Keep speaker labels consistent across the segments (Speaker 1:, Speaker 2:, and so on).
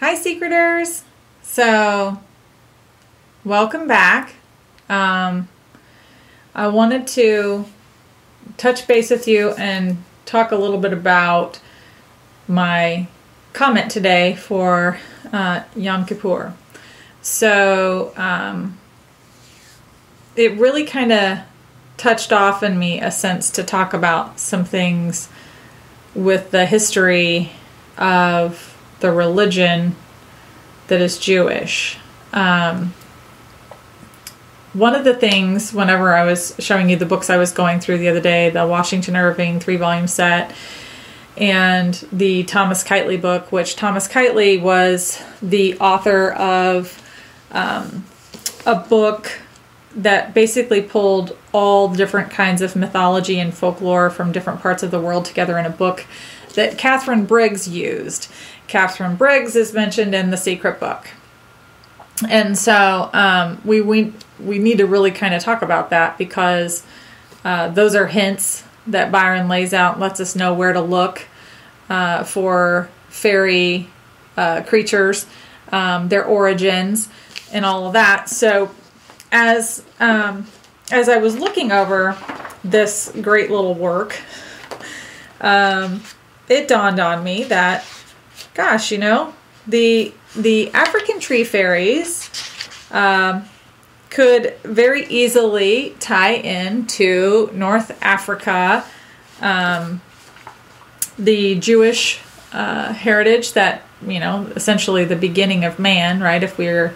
Speaker 1: Hi, Secreters. So, welcome back. Um, I wanted to touch base with you and talk a little bit about my comment today for uh, Yom Kippur. So, um, it really kind of touched off in me a sense to talk about some things with the history of the religion that is Jewish. Um, one of the things, whenever I was showing you the books I was going through the other day, the Washington Irving three volume set, and the Thomas Keightley book, which Thomas Keightley was the author of um, a book that basically pulled all different kinds of mythology and folklore from different parts of the world together in a book that Katharine Briggs used. Katharine Briggs is mentioned in the Secret Book. And so um, we, we, we need to really kind of talk about that because uh, those are hints that Byron lays out, lets us know where to look uh, for fairy uh, creatures, um, their origins, and all of that. So as um, as I was looking over this great little work, um, it dawned on me that gosh, you know, the the African tree fairies um, could very easily tie into North Africa, um, the Jewish uh, heritage that you know, essentially the beginning of man, right? If we're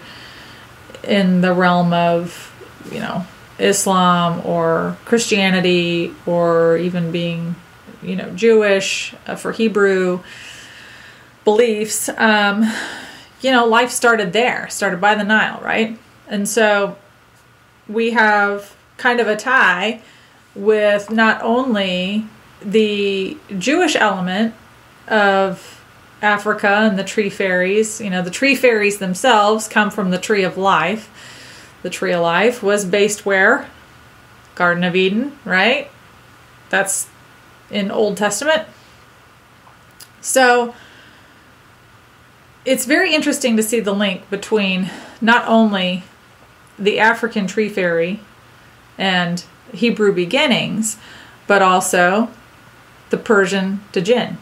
Speaker 1: in the realm of, you know, Islam or Christianity or even being, you know, Jewish uh, for Hebrew beliefs, um, you know, life started there, started by the Nile, right? And so we have kind of a tie with not only the Jewish element of Africa and the tree fairies. You know, the tree fairies themselves come from the tree of life. The tree of life was based where? Garden of Eden, right? That's in Old Testament. So it's very interesting to see the link between not only the African tree fairy and Hebrew beginnings, but also the Persian Djinn,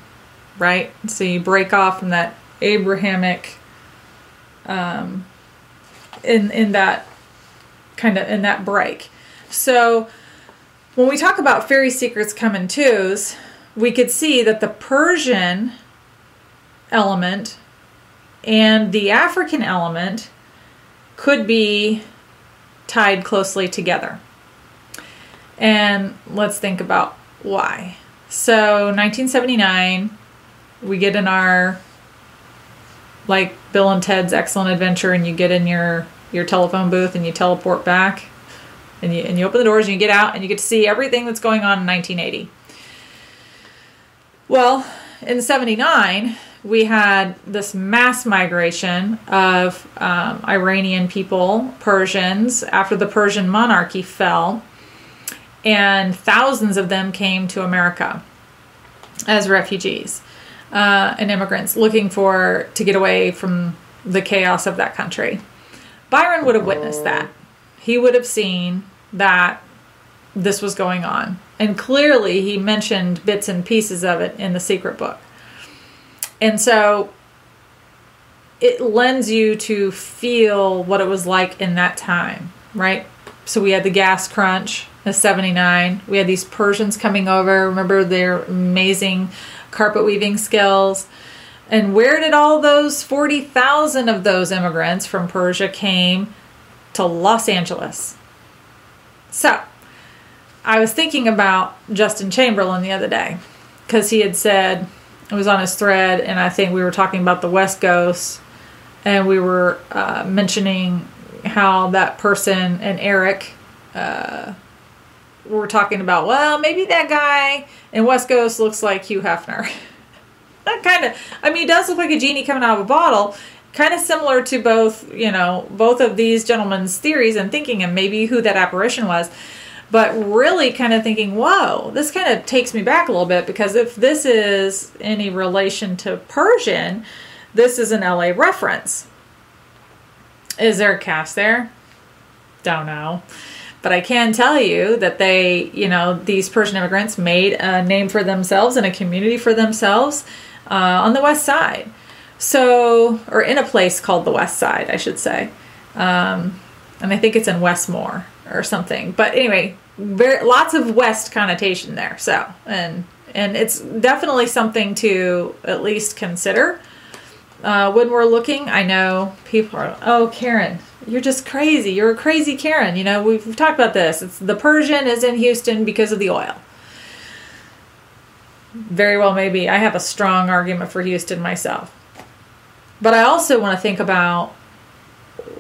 Speaker 1: right? So you break off from that Abrahamic, um, in in that kind of in that break. So when we talk about fairy secrets come in twos, we could see that the Persian element and the African element could be tied closely together. And let's think about why. So, 1979, we get in our like Bill and Ted's Excellent Adventure, and you get in your your telephone booth and you teleport back, and you and you open the doors and you get out and you get to see everything that's going on in 1980. Well, in 79, we had this mass migration of um, Iranian people, Persians, after the Persian monarchy fell, and thousands of them came to America as refugees uh, and immigrants looking for to get away from the chaos of that country. Byron would have witnessed that. He would have seen that this was going on. And clearly, he mentioned bits and pieces of it in the secret book. And so it lends you to feel what it was like in that time, right? So we had the gas crunch of 79. We had these Persians coming over. Remember their amazing carpet weaving skills. And where did all those 40,000 of those immigrants from Persia came to Los Angeles? So, I was thinking about Justin Chamberlain the other day because he had said, it was on his thread, and I think we were talking about the West Coast, and we were uh, mentioning how that person and Eric uh, were talking about, well, maybe that guy in West Coast looks like Hugh Hefner. that kind of, I mean, he does look like a genie coming out of a bottle. Kind of similar to both, you know, both of these gentlemen's theories and thinking, and maybe who that apparition was but really kind of thinking, whoa, this kind of takes me back a little bit because if this is any relation to Persian, this is an LA reference. Is there a cast there? Don't know. But I can tell you that they, you know, these Persian immigrants made a name for themselves and a community for themselves uh, on the West Side. So, or in a place called the West Side, I should say. Um, and I think it's in Westmore or something. But anyway, very lots of West connotation there. So, and and it's definitely something to at least consider uh, when we're looking. I know people are, oh, Karen, you're just crazy. You're a crazy Karen. You know, we've, we've talked about this. It's the Persian is in Houston because of the oil. Very well, maybe. I have a strong argument for Houston myself. But I also want to think about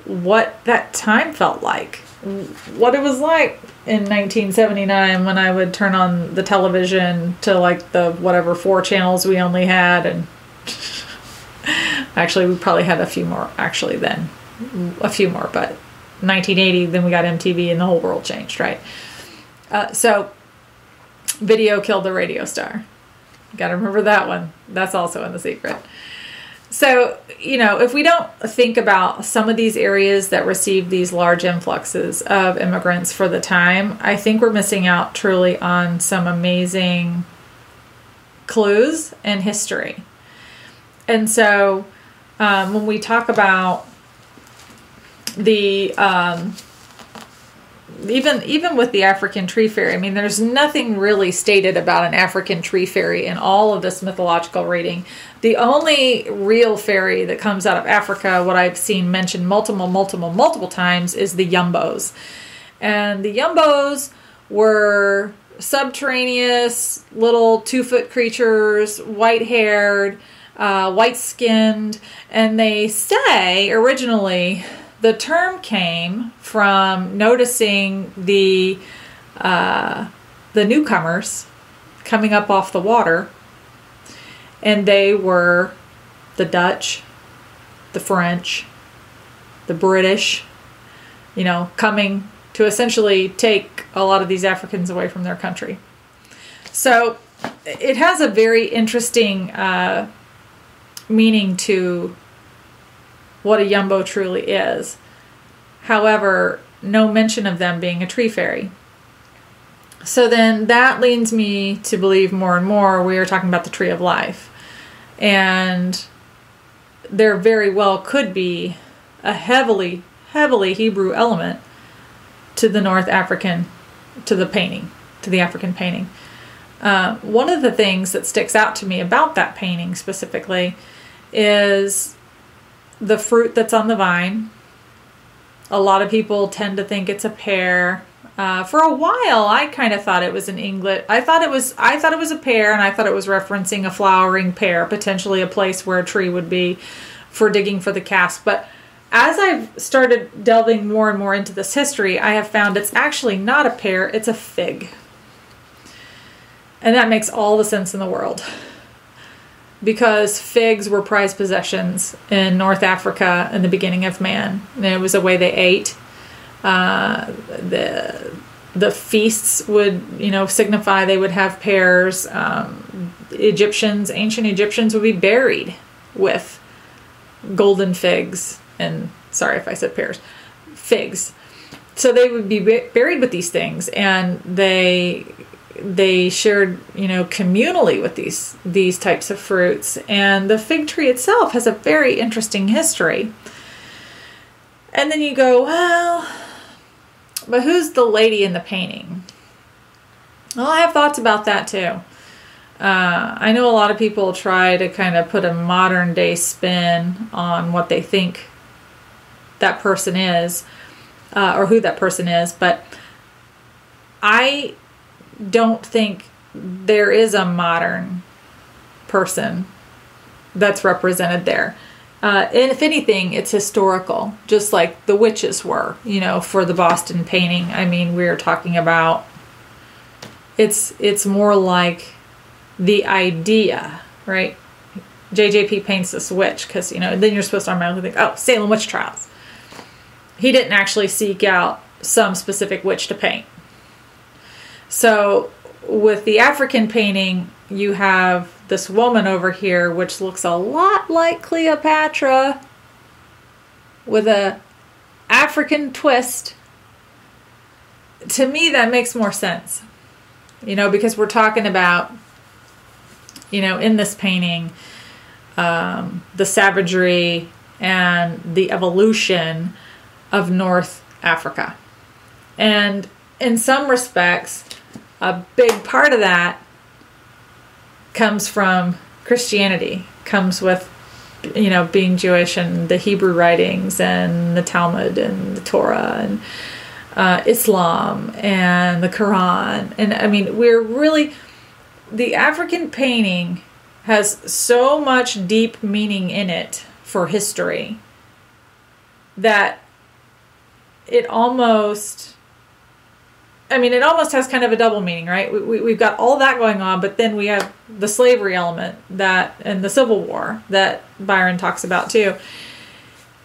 Speaker 1: what that time felt like, what it was like in 1979 when I would turn on the television to like the whatever four channels we only had and actually we probably had a few more actually then. A few more but 1980 then we got MTV and the whole world changed right? Uh, so video killed the radio star. Got to remember that one. That's also in the secret so, you know, if we don't think about some of these areas that received these large influxes of immigrants for the time, I think we're missing out truly on some amazing clues in history. And so, um, when we talk about the um, even even with the African tree fairy, I mean, there's nothing really stated about an African tree fairy in all of this mythological reading. The only real fairy that comes out of Africa, what I've seen mentioned multiple, multiple, multiple times, is the Yumbos, and the Yumbos were subterraneous little two foot creatures, white haired, uh, white skinned, and they say originally the term came from noticing the uh, the newcomers coming up off the water, and they were the Dutch, the French, the British, you know, coming to essentially take a lot of these Africans away from their country. So it has a very interesting uh, meaning to what a Yumbo truly is. However, no mention of them being a tree fairy. So then that leads me to believe more and more we are talking about the tree of life. And there very well could be a heavily, heavily Hebrew element to the North African, to the painting, to the African painting. Uh, one of the things that sticks out to me about that painting specifically is the fruit that's on the vine. A lot of people tend to think it's a pear. Uh, for a while, I kind of thought it was an English. I thought it was. I thought it was a pear, and I thought it was referencing a flowering pear, potentially a place where a tree would be for digging for the cast. But as I've started delving more and more into this history, I have found it's actually not a pear; it's a fig, and that makes all the sense in the world because figs were prized possessions in North Africa in the beginning of man. And it was a way they ate. Uh, the the feasts would you know signify they would have pears. Um, Egyptians, ancient Egyptians, would be buried with golden figs and sorry if I said pears, figs. So they would be buried with these things, and they they shared you know communally with these these types of fruits. And the fig tree itself has a very interesting history. And then you go well but who's the lady in the painting? Well i have thoughts about that too. Uh, i know a lot of people try to kind of put a modern day spin on what they think that person is uh, or who that person is but i don't think there is a modern person that's represented there. Uh, and if anything, it's historical, just like the witches were, you know, for the Boston painting. I mean, we are talking about it's it's more like the idea, right? JJP paints this witch because you know then you're supposed to automatically think, oh, Salem witch trials. He didn't actually seek out some specific witch to paint. So with the African painting, you have this woman over here, which looks a lot like Cleopatra with a African twist. To me, that makes more sense. You know, because we're talking about, you know, in this painting, um, the savagery and the evolution of North Africa. And in some respects, a big part of that comes from Christianity, comes with you know being Jewish and the Hebrew writings and the Talmud and the Torah and uh, Islam and the Quran. And I mean, we're really the African painting has so much deep meaning in it for history that it almost I mean, it almost has kind of a double meaning, right? We, we, have got all that going on, but then we have the slavery element that and the Civil War that Byron talks about too.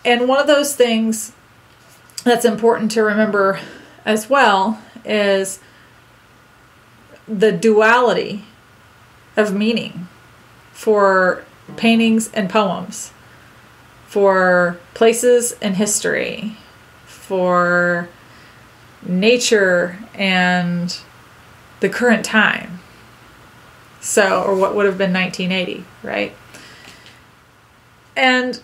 Speaker 1: And one of those things that's important to remember as well is the duality of meaning for paintings and poems, for places and history, for nature and the current time. So, or what would have been 1980, right? And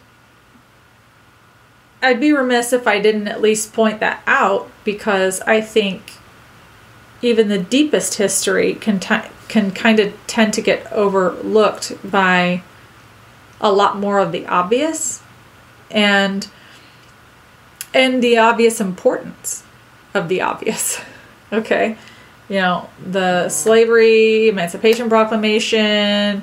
Speaker 1: I'd be remiss if I didn't at least point that out because I think even the deepest history can t- can kind of tend to get overlooked by a lot more of the obvious and and the obvious importance of the obvious. okay. You know, the slavery, Emancipation Proclamation,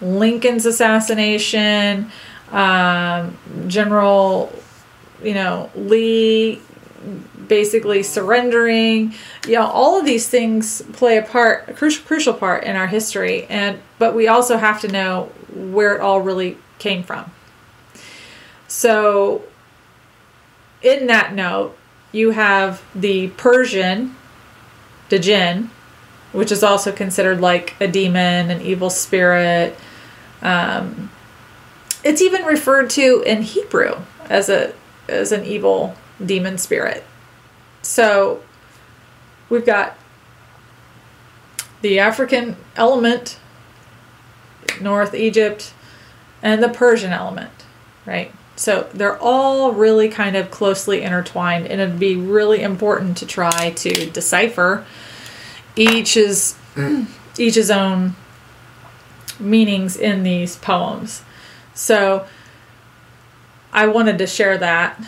Speaker 1: Lincoln's assassination, um, General, you know, Lee basically surrendering. You know, all of these things play a part, a crucial, crucial part in our history. And but we also have to know where it all really came from. So, in that note, you have the Persian Djinn, which is also considered like a demon, an evil spirit. Um, it's even referred to in Hebrew as a as an evil demon spirit. So we've got the African element, North Egypt, and the Persian element, right? So they're all really kind of closely intertwined, and it'd be really important to try to decipher each's each's own meanings in these poems. So I wanted to share that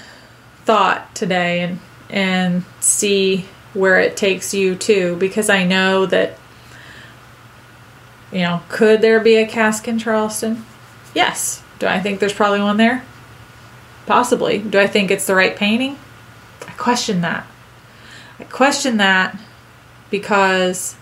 Speaker 1: thought today and and see where it takes you to because I know that you know, could there be a cask in Charleston? Yes. Do I think there's probably one there? Possibly. Do I think it's the right painting? I question that. I question that because,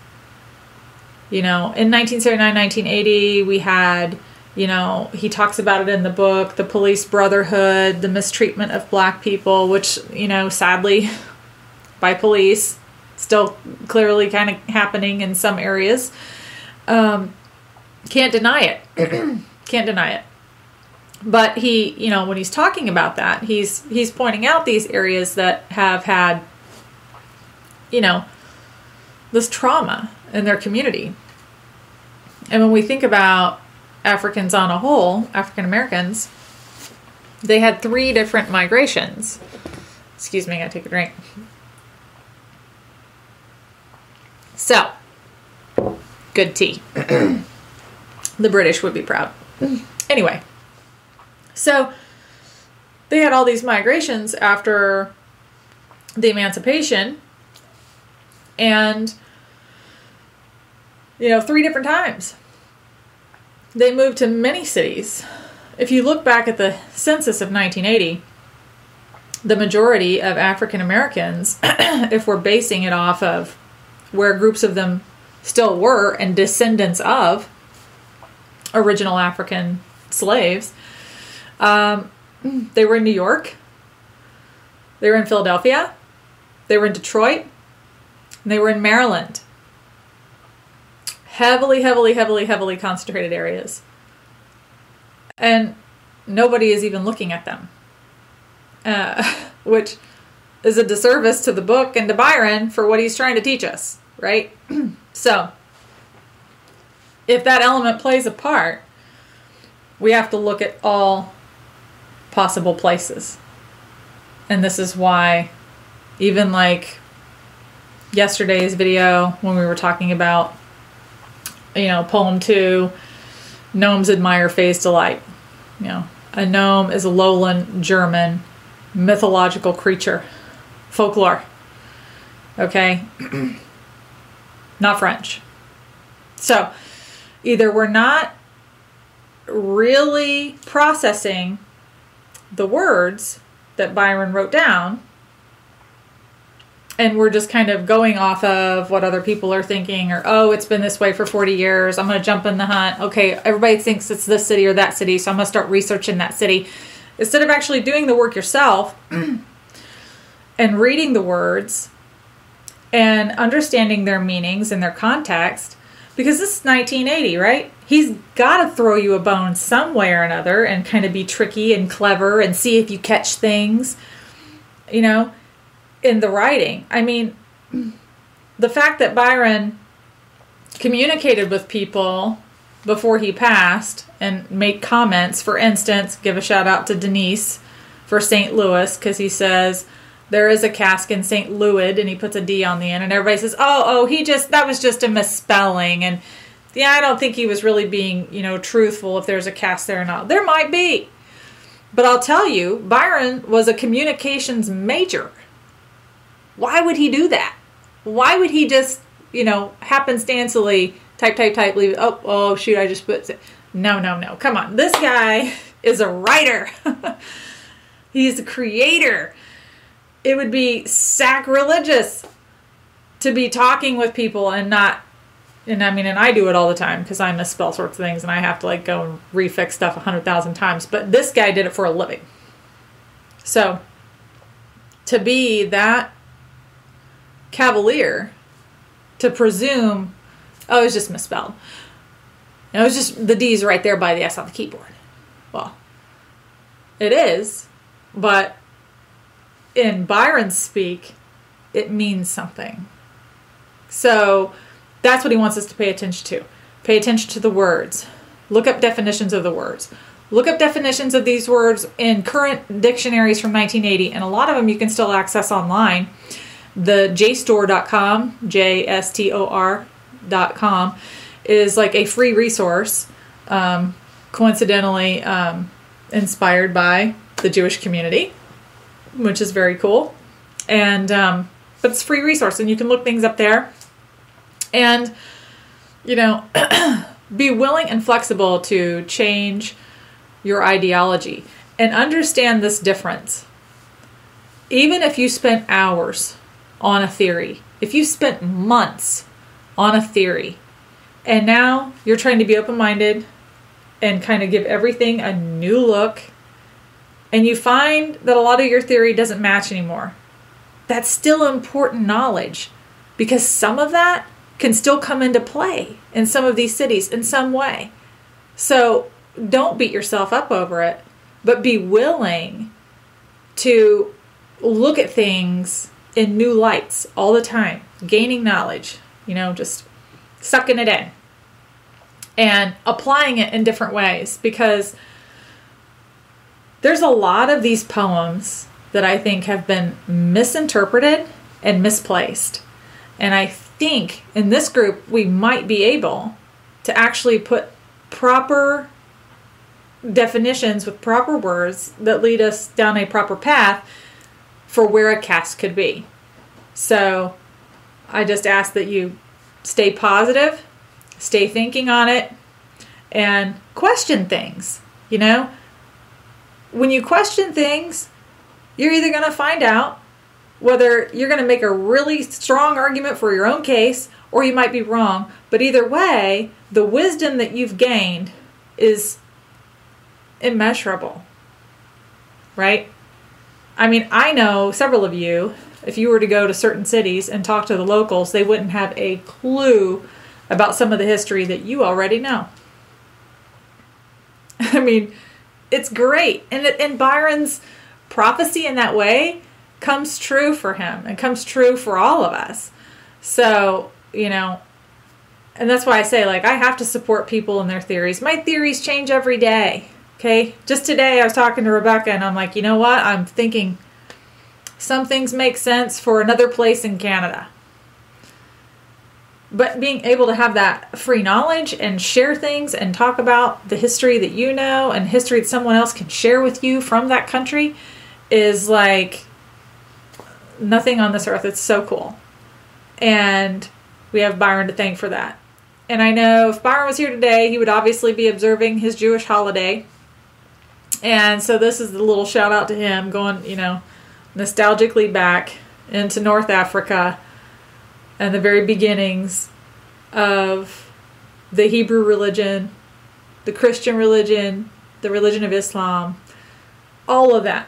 Speaker 1: you know, in 1979, 1980, we had, you know, he talks about it in the book, the police brotherhood, the mistreatment of black people, which, you know, sadly, by police, still clearly kind of happening in some areas. Um, can't deny it. can't deny it but he you know when he's talking about that he's he's pointing out these areas that have had you know this trauma in their community. And when we think about africans on a whole african americans they had three different migrations. Excuse me i gotta take a drink. So good tea. The british would be proud. Anyway so they had all these migrations after the emancipation and you know three different times. They moved to many cities. If you look back at the census of 1980 the majority of african americans if we're basing it off of where groups of them still were and descendants of original african slaves um, they were in New York. They were in Philadelphia. They were in Detroit. they were in Maryland. heavily, heavily, heavily, heavily concentrated areas. And nobody is even looking at them, uh, which is a disservice to the book and to Byron for what he's trying to teach us, right? so, if that element plays a part, we have to look at all possible places. And this is why, even like yesterday's video when we were talking about, you know, poem two, gnomes admire phase delight. You know, a gnome is a lowland German mythological creature, folklore. Okay? not French. So, either we're not really processing the words that Byron wrote down and we're just kind of going off of what other people are thinking or oh it's been this way for 40 years i'm going to jump in the hunt. Okay everybody thinks it's this city or that city so i'm going to start researching that city. Instead of actually doing the work yourself and reading the words and understanding their meanings and their context because this is 1980 right he's got to throw you a bone some way or another and kind of be tricky and clever and see if you catch things you know in the writing. I mean, the fact that Byron communicated with people before he passed and made comments, for instance, give a shout out to Denise for St. Louis because he says there is a cask in St. Louis and he puts a D on the end and everybody says, "Oh, oh, he just that was just a misspelling." And yeah, I don't think he was really being, you know, truthful if there's a cast there or not. There might be. But I'll tell you, Byron was a communications major. Why would he do that? Why would he just, you know, happenstancely type, type, type, leave? Oh, oh, shoot, I just put. No, no, no. Come on. This guy is a writer, he's a creator. It would be sacrilegious to be talking with people and not and I mean, and I do it all the time because I misspell sorts of things and I have to like go and refix stuff a hundred thousand times. But this guy did it for a living. So to be that cavalier to presume, oh, it was just misspelled. it was just the D's right there by the S on the keyboard. Well, it is, but in Byron's speak, it means something. So that's what he wants us to pay attention to. Pay attention to the words. Look up definitions of the words. Look up definitions of these words in current dictionaries from 1980, and a lot of them you can still access online the jstor.com, J S T O R.com, is like a free resource, um, coincidentally um, inspired by the Jewish community, which is very cool. And, um, but it's free resource and you can look things up there. And, you know, be willing and flexible to change your ideology and understand this difference. Even if you spent hours on a theory, if you spent months on a theory and now you're trying to be open minded and kind of give everything a new look, and you find that a lot of your theory doesn't match anymore, that's still important knowledge because some of that can still come into play in some of these cities in some way. So don't beat yourself up over it, but be willing to look at things in new lights all the time, gaining knowledge, you know, just sucking it in and applying it in different ways because there's a lot of these poems that I think have been misinterpreted and misplaced. And I think in this group, we might be able to actually put proper definitions with proper words that lead us down a proper path for where a cast could be. So I just ask that you stay positive, stay thinking on it, and question things. You know, when you question things, you're either going to find out whether you're going to make a really strong argument for your own case or you might be wrong. But either way, the wisdom that you've gained is immeasurable. Right? I mean, I know several of you, if you were to go to certain cities and talk to the locals, they wouldn't have a clue about some of the history that you already know. I mean, it's great. And, and Byron's prophecy in that way comes true for him and comes true for all of us. So, you know, and that's why I say, like, I have to support people in their theories. My theories change every day. Okay. Just today, I was talking to Rebecca and I'm like, you know what? I'm thinking some things make sense for another place in Canada. But being able to have that free knowledge and share things and talk about the history that you know and history that someone else can share with you from that country is like nothing on this earth. It's so cool. And we have Byron to thank for that. And I know if Byron was here today, he would obviously be observing his Jewish holiday. And so this is the little shout out to him going, you know, nostalgically back into North Africa and the very beginnings of the Hebrew religion, the Christian religion, the religion of Islam, all of that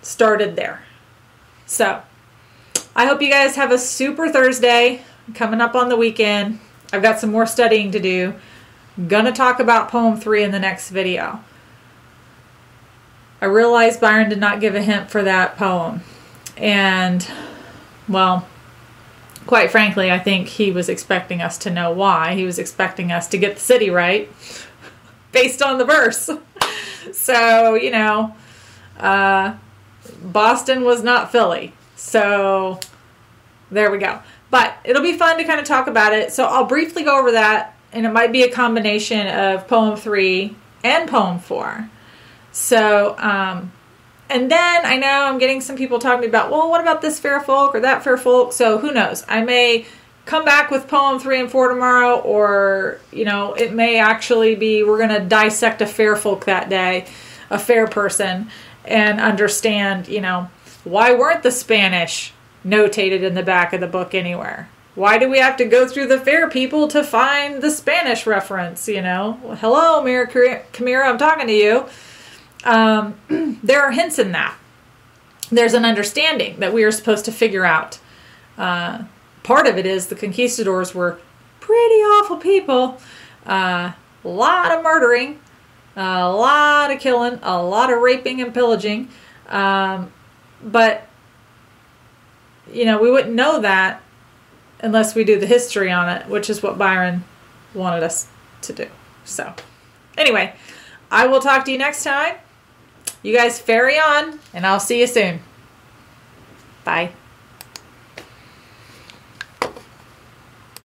Speaker 1: started there. So, I hope you guys have a super Thursday coming up on the weekend. I've got some more studying to do. I'm gonna talk about poem three in the next video. I realized Byron did not give a hint for that poem. And, well, quite frankly, I think he was expecting us to know why. He was expecting us to get the city right based on the verse. so, you know, uh, Boston was not Philly. So, there we go. But it'll be fun to kind of talk about it. So, I'll briefly go over that, and it might be a combination of poem three and poem four. So, um, and then I know I'm getting some people talking about, well, what about this fair folk or that fair folk? So who knows? I may come back with poem three and four tomorrow, or you know, it may actually be we're gonna dissect a fair folk that day, a fair person, and understand, you know, why weren't the Spanish notated in the back of the book anywhere? Why do we have to go through the fair people to find the Spanish reference? You know, hello, Mira Kamira, I'm talking to you um, there are hints in that. There's an understanding that we are supposed to figure out. Uh, part of it is the conquistadors were pretty awful people. Uh, a lot of murdering, a lot of killing, a lot of raping and pillaging. Um, but, you know, we wouldn't know that unless we do the history on it, which is what Byron wanted us to do. So, anyway, I will talk to you next time. You guys ferry on, and I'll see you soon. Bye.